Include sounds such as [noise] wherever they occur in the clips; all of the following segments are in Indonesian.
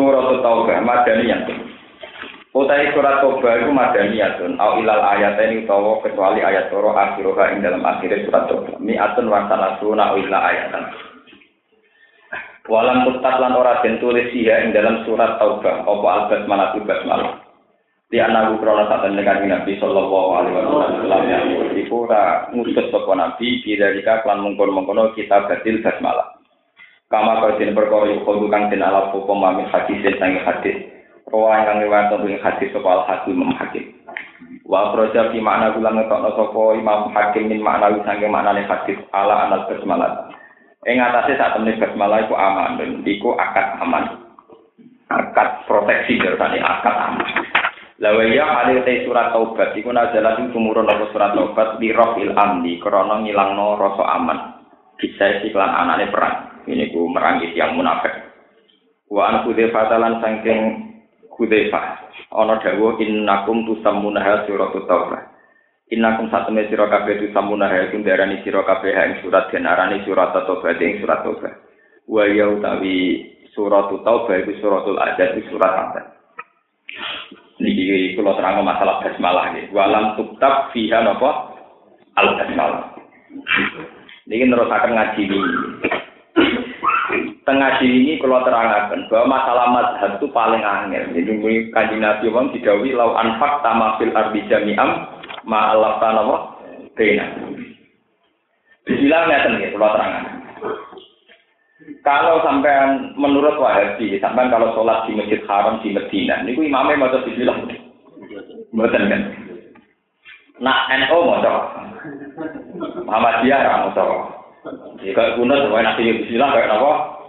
Surat Taubah madaniyah. Utai surat Taubah itu madaniyatun au ilal ayat ini utawa kecuali ayat loro akhiroha ing dalam akhirnya surat Taubah. Mi'atun wa salasuna au ilal ayatan. Walam tutat lan ora den tulis siha ing dalam surat Taubah apa al-basmalah basmalah. Di anak krono saat dengan Nabi Sallallahu Alaihi Wasallam yang iku ora ngutus sapa Nabi bidarika klan mungkon mungkono kita batil basmalah. Kama kau den perkara yukhulu kang den ala hukum mamin hadis sang hadis. Rawa yang riwayat tentang hadis soal hakim Imam Hakim. Wa proja fi makna gulang ngetokno sapa Imam Hakim min makna sange maknane hadis ala anal basmalah. Ing atase sak temene basmalah iku aman, iku akad aman. Akad proteksi dari akad aman. Lawa ya kali te surat taubat iku nazalah sing tumurun apa surat taubat di rofil amni krana ngilangno rasa aman. Bisa iklan anane perang. Ini ku merangi yang munafik. Wa an fatalan saking Hudzaifah. Ana dawuh innakum tusammuna surat taubah innakum satune sira kabeh tusammuna iku darani sira kabeh ing surat den arani surat taubah ing surat taubah wa ya utawi surat taubah iku suratul adad surat adad niki kula terang masalah basmalah nggih. Walam tuktab fiha napa? Al basmalah niki nerusaken ngaji. ini tengah ini kalau terangkan bahwa masalah mazhab itu paling angel. Jadi kaji nabi wong didawi lau anfak tamafil ardi jami'am ma Allah tanah bena. Bismillah ngeten ya kalau terangkan. Kalau sampai menurut Wahabi, sampai kalau sholat di masjid haram di Medina, ini ku imamnya mau bismillah. Betul kan? Nah, NO mau Muhammadiyah mau Jika kuno semuanya nanti bismillah kayak apa?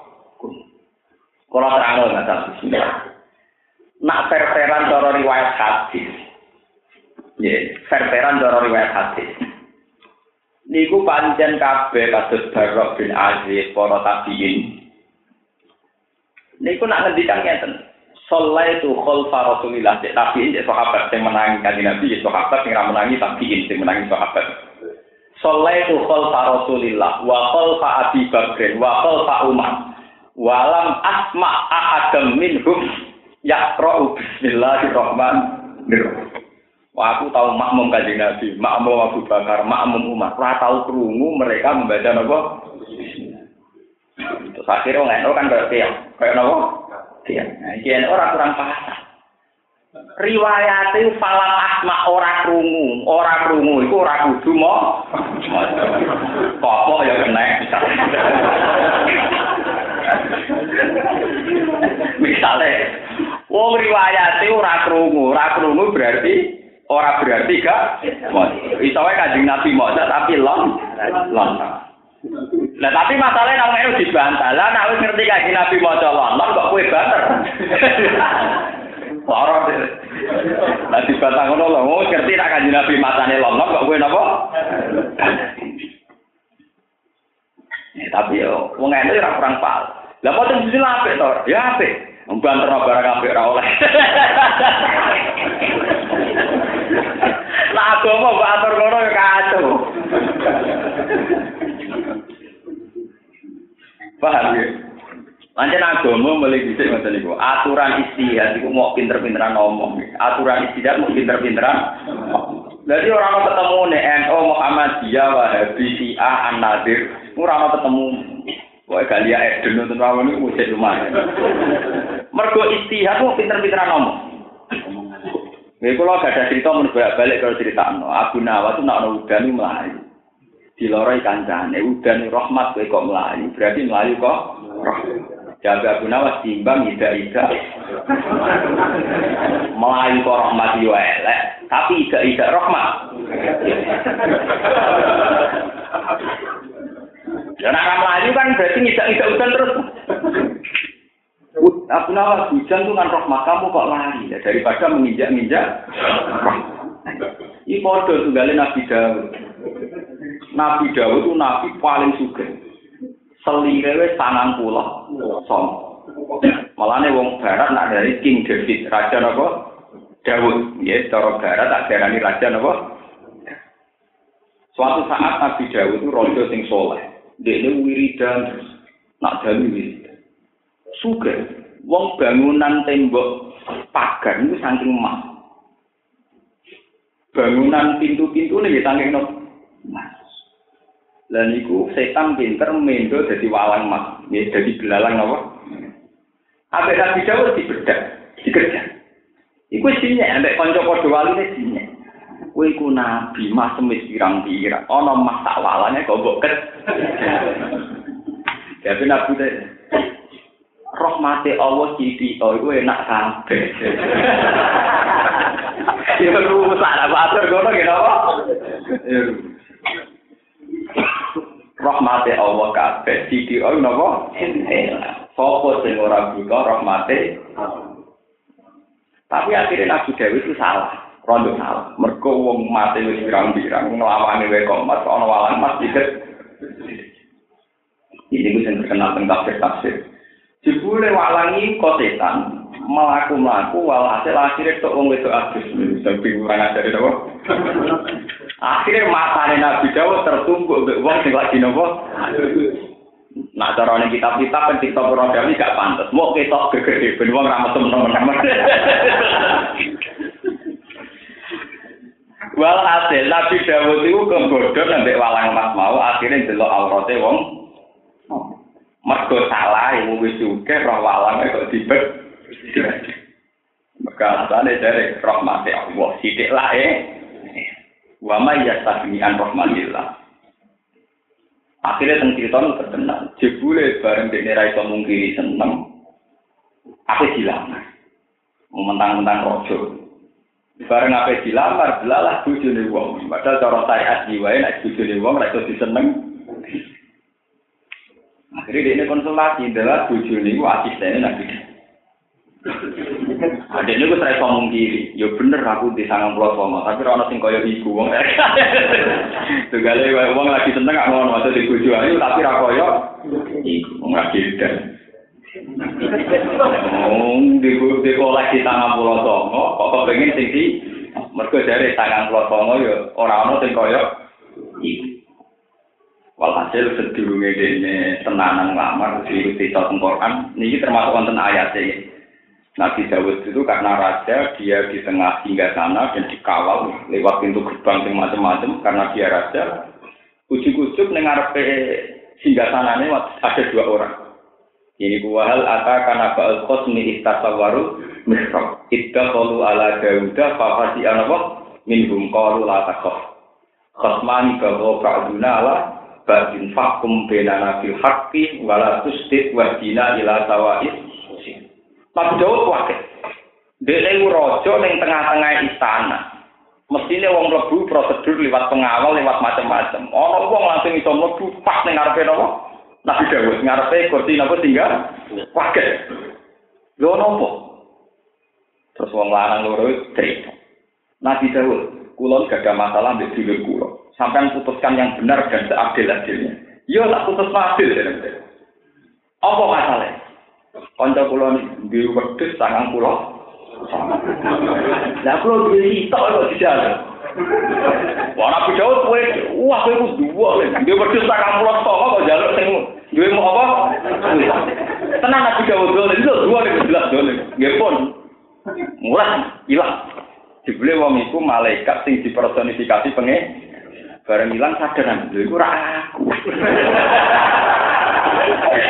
Kalau terang nggak tahu Bismillah. Nak verteran cara riwayat hadis. Ya, verteran cara riwayat hadis. Niku panjen kabeh kados Barok bin Aziz para tabiin. Niku nak ngendikan ngeten. Sallaitu khalfa Rasulillah cek tabiin cek sahabat sing menangi kanjeng Nabi cek sahabat sing ra menangi tabiin sing menangi sahabat. Sallaitu khalfa Rasulillah wa khalfa Abi Bakr wa khalfa Umar walam asma ahadam minhum yaqra'u bismillahirrahmanirrahim Wah, aku tahu makmum kanjeng Nabi, makmum Abu Bakar, makmum Umar. Ora tahu krungu mereka membaca napa? Terus akhirnya orang kan berarti ya, kayak napa? Iya. Nah, iki ora kurang paham. Riwayat itu falam asma ora krungu, ora krungu iku ora kudu mo. Kok ya kena. Misalnya, wong riwayate ora krungu, ora krungu berarti ora berarti gak iso wae Kanjeng Nabi maca tapi lon lon. Lah tapi masalahnya nang melu dibantah. Lah nek ngerti Kanjeng Nabi maca lon, lon kok kowe banter. Ora Lah dibantah ngono lho, wong ngerti nek Kanjeng Nabi macane lon, kok kowe napa? Ya, tapi yo wong ngene ora kurang pal. Lah kok sing apik to? Ya apik. Mbanter barang apik ora oleh. Lah agama kok atur ngono ya kacau. Paham ya? Pancen agama mulai dhisik ngoten niku. Aturan istihad iku mau pinter-pinteran ngomong. Aturan istihad mau pinter-pinteran. Jadi orang ketemu nih NO Muhammadiyah Wahabi Syiah An-Nadir ora ana ketemu Wah, Galia Eden nonton wawon itu wujud lumayan. Mergo istihad kok pinter-pinteran ngomong. Nih kalau gak ada cerita menurut balik kalau cerita Abu Nawas itu nak udan melayu. Di loroi kancane udan rahmat kok kok melayu. Berarti melayu kok rahmat. Jaga Abu Nawas timbang ida ida. Melayu kok rahmat yo elek, tapi ida ida rahmat. Ya nak melayu kan berarti ngidak-ngidak hujan terus. Aku nawa hujan tuh kan rahmat kamu kok lari ya daripada menginjak-injak. Ini kode tunggalin Nabi Dawud. Nabi Dawud itu nabi paling suka. Selingkuh sangang pulau som. Malahnya wong barat nak dari King David, raja apa? Dawud, ya, cara barat tak darani raja apa? Suatu saat Nabi Dawud itu rojo sing soleh. Dia wiridan terus. Nak dalu wiridan. Suka. Wong bangunan tembok pagar itu saking emas. Bangunan pintu-pintu ini saking emas. Dan itu setan pinter mendo jadi walang mas, ya jadi belalang apa? Apa Nabi Dawud dibedak, dikerja. Iku sinya, ambek konco podo wali ini sinya. Kue ku nabi, mas semis pirang-pirang. Ono mas tak walanya kok boket. Tapi nabi teh, rahmati Allah citi, oh itu enak kabeh. [laughs] Ya rusak, apa atur gono gitu apa? rahmate Allah kabeh. Siki ora napa? Fokus sing ora buka rahmate tapi akhirnya Nabi Dewi itu salah. Rondo salah. Mergo wong mati wis pirang-pirang nglawane wae kok mas. Ana walang mas dikit ini gue yang terkenal tentang tafsir tafsir jebule walangi kok setan melaku melaku walhasil akhirnya tok wong wedok abis sampai kurang ajar itu Akhirnya matanya Nabi Dawud tertumbuk untuk uang sing lagi nopo. Nah, cara ini kitab-kitab kan kitab ini gak pantas. Mau kita gede, ben ramah temen-temen. Walhasil Nabi Dawud itu kebodoh nanti walang mas mau akhirnya delok aurate wong. Mergo salah ibu wis juga roh walang kok dibet. Maka asale dari rahmati Allah. Sidik lah ya. wa ma yastagni an rahmatillah. Akhirnya teng cerita nu terkenal jebule bareng dekne ra iso mungkiri seneng. Apa dilamar. Mentang-mentang rojo. Bareng apa dilamar belalah bojone wong. Padahal cara syariat jiwae nek bojone wong ra iso diseneng akhirnya dia konsultasi adalah bojone ku asistennya nabi Ada ini gue serai ngomong kiri, ya bener aku di sangang pulau sama, tapi orang sing kaya ibu wong. [laughs] Segala wong lagi seneng gak ngono, atau di buju ayu, tapi rakoyo ibu wong lagi dan. Wong di di kolek di sangang pulau sama, kok pengen sing di, mereka dari sangang pulau sama ya orang orang sing kaya. Walhasil sedurunge dene tenanan lamar di cerita Quran niki termasuk wonten ayatnya. Nabi Dawud itu karena raja, dia di tengah hingga sana dan dikawal lewat pintu gerbang yang macam-macam karena dia raja. Ujuk-ujuk dengar hingga sana ini ada dua orang. Ini buahal ata karena ba'al khosmi istasawaru misrok. Idda kalu ala Dawuda fafasi anabok minhum kalu la takof. Khosmani bahwa ba'duna ala ba'din fakum benana bil haqqi wala tusdid wajina ila sawa'id Nabi Daud wakil. Dia rojo neng tengah-tengah istana. Mestinya wong lebu prosedur lewat pengawal, lewat macam-macam. Ono wong langsung iso lebu pas neng ngarepe nopo. Nabi Daud ngarepe kursi nopo tinggal wakil. Lho nopo? Terus wong lanang loro cerita. Nabi Daud, kulon gak ada masalah di dulur kulo. Sampai putuskan yang benar dan seadil-adilnya. Yo tak putus adil. Apa masalahnya? Kanca kula di wedhus sangang kula. Lah kula duwe sitok kok dijal. Nabi Daud kowe wah kowe wis duwe. Di wedhus sangang kula tok kok jaluk sing duwe mau apa? Tenang Nabi Daud dole itu dua nek jelas. Nggih pun. Mulai hilang. Dibeli wong iku malaikat sing dipersonifikasi pengen bareng hilang sadaran. Lha iku ora aku.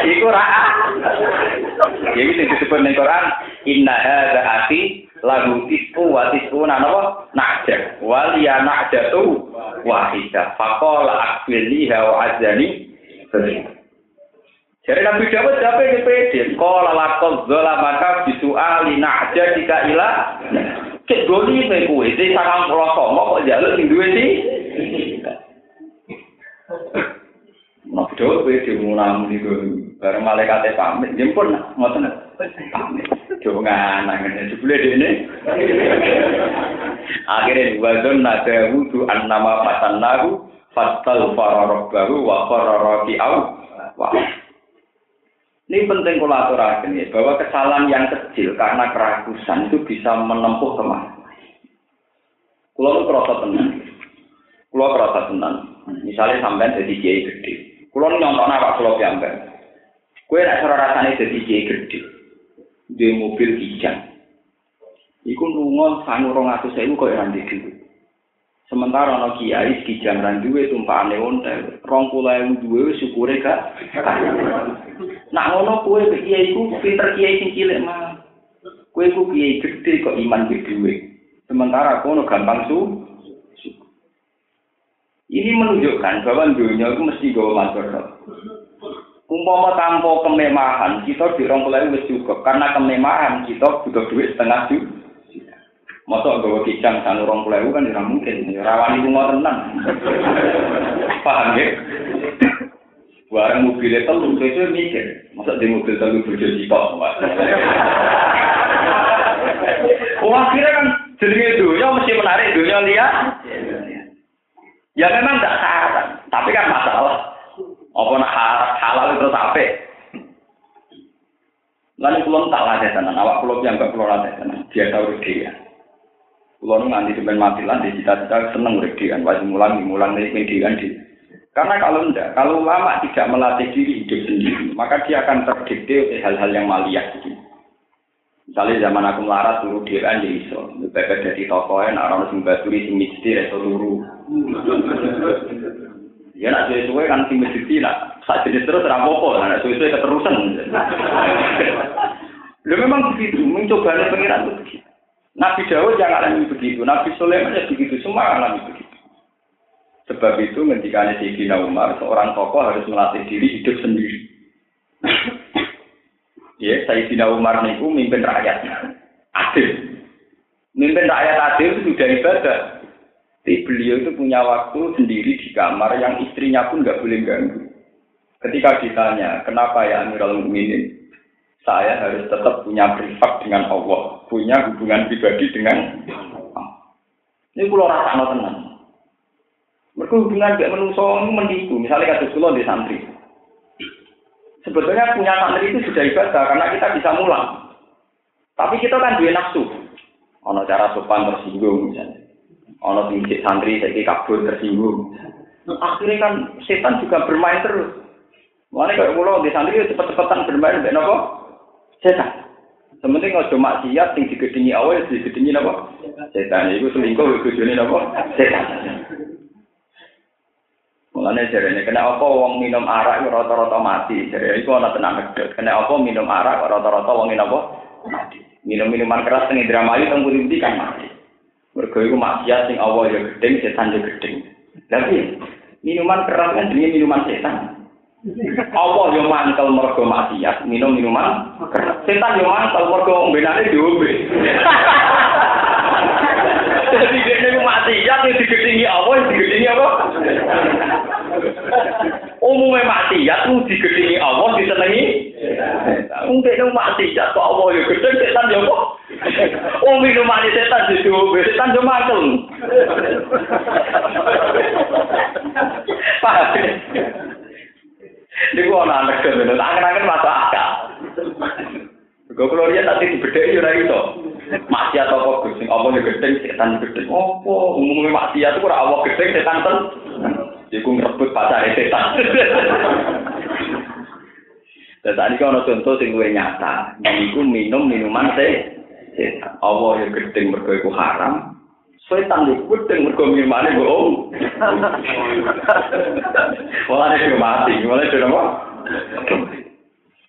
Iku ra. Iki sing disebut ning Quran, inna hadza akhi lagu tisku wa tisku napa? Najah. Wal ya najatu wahidah. Faqala akfirni wa azani. Jadi Nabi Dawud siapa yang pede? Kala lakon zola maka bisuali najah jika ilah. Cek me kue, di sangang pulau somo kok jalur sing duwe sih. Nah, dulu kuwi diunam niku bareng malaikate pamit. Nyimpun nak ngoten nak. Pamit. Jo nganan ngene jebule dene. Akhire wazon nate wudu annama fatannahu fatal fararabbahu wa fararaki au. Wah. Ini penting kolaborasi bahwa kesalahan yang kecil karena kerakusan itu bisa menempuh teman. Kulo kerasa tenang, kulo kerasa tenang. Misalnya sampai jadi kiai gede, Kulo nyontok nawak kulo piyambak. Kue nak cara rasane dadi kiai gede. di mobil kijang. Iku lunga sangu rong atus sewu kok ora duwe. Sementara ana kiai kijang ra duwe tumpakane ontel, rong ewu duwe wis syukure gak. Nak ngono kowe kiai iku pinter kiai cilik mah. Kowe iku kiai gede kok iman duwe. Sementara kono gampang su. Ini menunjukkan bahwa dunia itu mesti gawa masyarakat. Umpama tanpa kemewahan, kita di rong puluh wis cukup. Karena kemewahan kita butuh duit setengah juta. Masa gawa kijang sanu rong puluh kan tidak mungkin. Rawan itu mau tenang. [laughs] Paham ya? Barang mobilnya telu, itu mikir. Masa di mobil telu bojo jitok. [laughs] Oh akhirnya kan jenenge dunia mesti menarik dunia lihat. Ya memang tidak salah, tapi kan masalah. Apa nak halal terus apik? Lan kula tak latih tenan, awak kula piyambak kula latih tenan. Dia tahu dia. Kula nu nganti sampean mati lan cita-cita seneng dhewean, wajib mulang mulang nek dhewean di. Karena kalau enggak, kalau lama tidak melatih diri hidup sendiri, maka dia akan terdikte oleh hal-hal yang maliyah. Misalnya zaman aku melarat turu dhewean ya iso, bebek dadi tokoe nek ora ono sing baturi sing mesti reso turu. Ya nak suwe-suwe kan sing mesti lah. Sak jenis terus ora nak suwe-suwe keterusan. Lu memang begitu, mencoba pengiran itu begitu. Nabi Dawud yang alami begitu, Nabi Sulaiman ya begitu, semua alami begitu. Sebab itu ketika Sayyidina Umar, seorang tokoh harus melatih diri hidup sendiri. ya, Sayyidina Umar niku mimpin rakyatnya. Adil. Mimpin rakyat adil sudah ibadah. Tapi beliau itu punya waktu sendiri di kamar yang istrinya pun nggak boleh ganggu. Ketika ditanya, kenapa ya Amirul Mukminin? Saya harus tetap punya privat dengan Allah, punya hubungan pribadi dengan. Ini pulau rasa no tenang. Mereka hubungan gak menungso menipu. Misalnya kata pulau di santri. Sebetulnya punya santri itu sudah ibadah karena kita bisa mulang. Tapi kita kan dua nafsu. Ono cara sopan tersinggung misalnya. Ono sing santri saiki kabur tersinggung. Akhirnya kan setan juga bermain terus. Mulane kalau mulo di santri cepet-cepetan bermain mbek napa? Setan. Sementing ojo maksiat sing digedingi awal digedingi napa? Setan iku selingkuh bojone napa? Setan. Mulane jarene kena apa wong minum arak rata-rata mati. Jare iku ana tenang gedhe. Kena apa minum arak rata-rata wong napa? Mati. Minum minuman keras teng Indramayu teng Puri kan mati. Mergo iku maksiat sing Allah ya gedeng, setan ya gedeng. Tapi minuman keras kan jenenge minuman setan. Allah yo mantel mergo maksiat, minum minuman keras. Setan yo mantel mergo ombenane diombe. Jadi dia maksiat yang digedingi Allah, yang digedingi apa? Umumnya maksiat itu digedingi Allah, disenangi. Mungkin itu maksiat kok Allah ya gedeng, setan ya kok. [laughs] Oh minumannya setan di dobe, setan di makan. Paham ya? ana anak kene, tak kenangin masuk akal. Gua keluarnya tadi di bedek itu lagi toh. Maksiat apa gusin, apa yang gedeng, setan gedeng. Apa? Umumnya maksiat itu ora apa gedeng, setan ten. Jadi ngrebut ngerebut pacarnya setan. [laughs] Dan tadi kan ada contoh yang gue nyata. Ini minum minuman teh setan. Allah yang gedeng mergo iku haram. Setan di gedeng mergo minumane bohong. Malah dia mati, malah dia apa?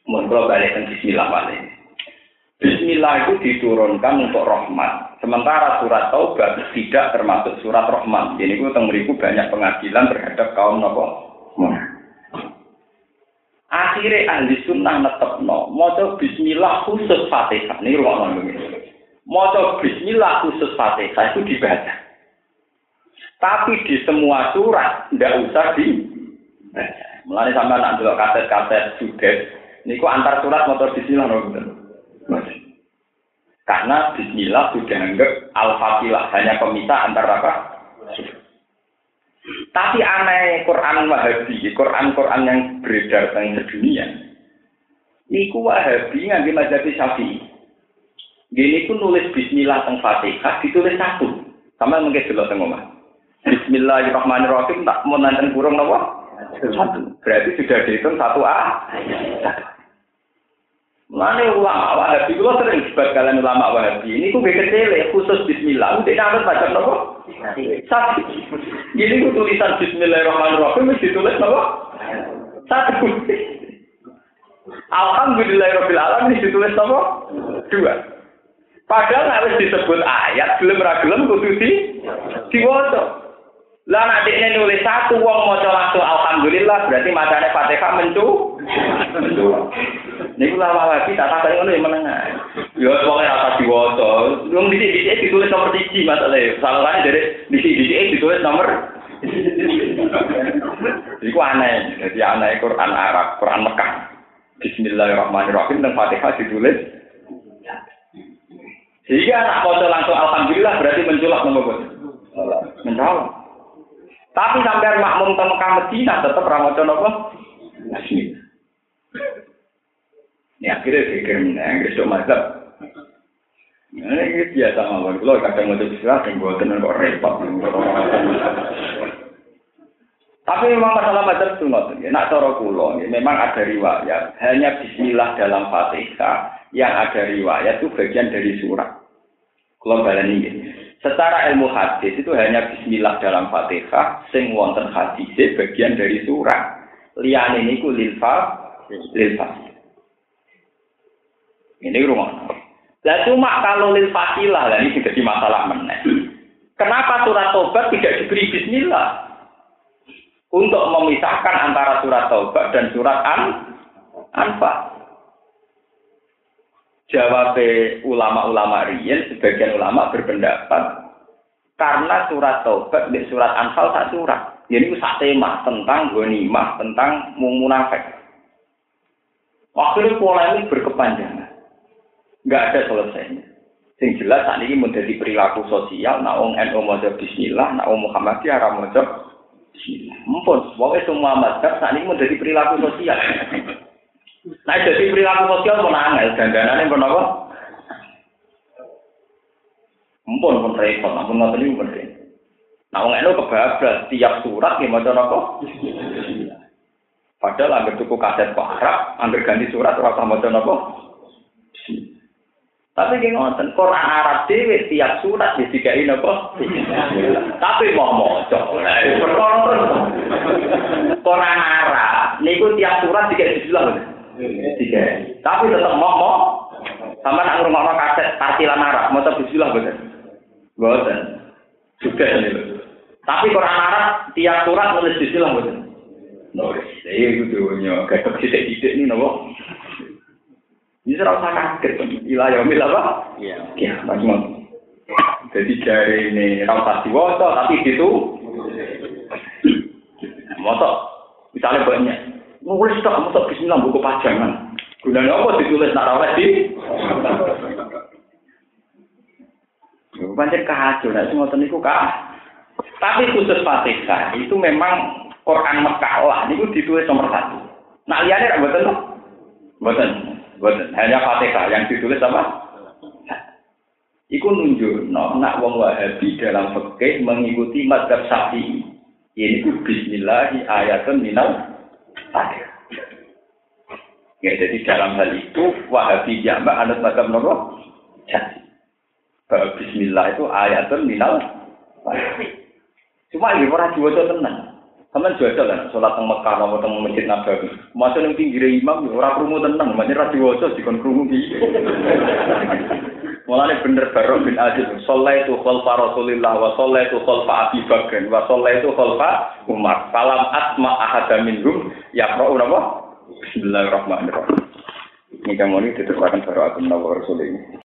Mun kalau balik ke Bismillah balik. Bismillah itu diturunkan untuk rahmat. Sementara surat Taubat tidak termasuk surat rahmat. Jadi itu tengeriku banyak pengadilan terhadap kaum nopo. Akhirnya ahli sunnah netep no. Moco Bismillah khusus fatihah. Ini ruang ini. Moco Bismillah khusus fatihah itu dibaca. Tapi di semua surat tidak usah di. Mulai sampai nak dulu kaset-kaset sudet. Ini kok antar surat motor Bismillah no, Karena Bismillah sudah anggap Al-Fatihah hanya pemisah antar apa? Tapi aneh Quran Wahabi, Quran-Quran yang beredar di dunia. Niku Wahabi nganti mazhab Syafi'i. Gini pun nulis Bismillah teng Fatihah ditulis satu. Sama mungkin dulu teng omah. Bismillahirrahmanirrahim tak mau nanti kurang nopo? Satu. Berarti sudah dihitung satu A. Mulane ulama Wahabi kula sering debat kalian ulama Wahabi. Ini ku kecil khusus bismillah. Udah nanti baca nopo? Satu. Gini ku tulisan Bismillahirrahmanirrahim ditulis nopo? Satu. Alhamdulillahirabbil alamin ditulis nopo? Dua. Padahal harus disebut ayat, belum ra gelem kudu di diwaca. Lah nek dekne nulis satu wong maca langsung alhamdulillah berarti macane Fatihah mencu. Niku lama lagi tak tak ngono ya menengah. Ya pokoke ora diwaca. Wong dhisik-dhisik ditulis nomor 1 masalahe. Salahane dari dhisik-dhisik ditulis nomor Iku aneh, jadi aneh Quran Arab, Quran Mekah. Bismillahirrahmanirrahim dan Fatihah ditulis. Sehingga anak maca langsung alhamdulillah berarti menculak nomor Mencolok. Tapi sampai makmum ke Mekah Medina tetap apa? Bismillah. Ini akhirnya pikir yang besok mazhab. Ini biasa mawon. Kalau kadang mau bismillah, yang buat tenan kok repot. Tapi memang masalah mazhab itu nggak ya. Nak cara kulo, memang ada riwayat. Hanya Bismillah dalam Fatihah yang ada riwayat itu bagian dari surat. Kalau ini. Secara ilmu hadis itu hanya bismillah dalam Fatihah sing wonten hadis bagian dari surat. Liyane niku lil fa lil Ini rumah. Lah cuma kalau lil fasilah lah ini jadi masalah meneh. Kenapa surat Tobat tidak diberi bismillah? Untuk memisahkan antara surat Tobat dan surat An Anfal. Jawab ulama-ulama riyen, sebagian ulama berpendapat karena surat Taubat di surat Anfal tak surat. Jadi itu satu tema tentang ghanimah, tentang munafik. Akhirnya polemik berkepanjangan. Enggak ada selesainya. Sing jelas saat ini menjadi perilaku sosial, nah wong NU maca bismillah, nah wong Muhammadiyah ora maca bismillah. Mumpun, semua mazhab saat ini menjadi perilaku sosial. Nah, jadi perilaku sosial pun angel, dandanannya pun apa? Mumpun pun repot, ampun ngoten niku pun repot. Nah, wong eno kebablas tiap surat yang maca napa? Padahal anggar tuku kaset parah, anggar ganti surat ora usah maca? Tapi ki ngoten, Quran Arab dhewe tiap surat ya dikai napa? Tapi mau maca. Perkara Quran Arab niku tiap surat dikai bismillah. Tiga. Tapi tetap mau mau. Sama nak ngurung kaset tartilan Arab, mau bismillah betul. Betul. Juga ini. Tapi Quran Arab tiap surat nulis bismillah betul. Nulis. Jadi itu dunia. Kayak sidik-sidik ini nopo. Ini serau usah kaget. Ilah yaumil apa? Iya. Ya, macam Jadi jari ini rasa diwasa tapi itu motor misalnya banyak nulis tak mau bismillah buku pajangan gunanya apa ditulis nak rawat di Pancen kacau, nah semua niku kah. Tapi khusus Fatihah itu memang Quran Mekah lah, niku ditulis nomor satu. Nah liane tak betul, betul, betul. Hanya Fatihah yang ditulis apa? Iku nunjuk, no, nak wong Wahabi dalam fikih mengikuti madhab Syafi'i. Ini ku Bismillahi ayatun minal. Ya, jadi dalam hal itu Wahabi jambak anut macam nopo. Jadi Bismillah itu ayatun minal. Cuma ini orang jual tenang. Sama jual kan, sholat teng Mekah mau teng masjid Nabawi. Masa yang tinggi imam, ya orang kerumu tenang. Makanya radio di dikon kerumu gitu. Mulanya bener baru bin Aziz. Sholat itu khalfa Rasulillah wa sholat itu khalfa Abi Bakr wa sholat itu khalfa Umar. Salam asma ahada minhum yaqra'u apa? Bismillahirrahmanirrahim. Ini kamu ini diteruskan baru aku Rasul ini.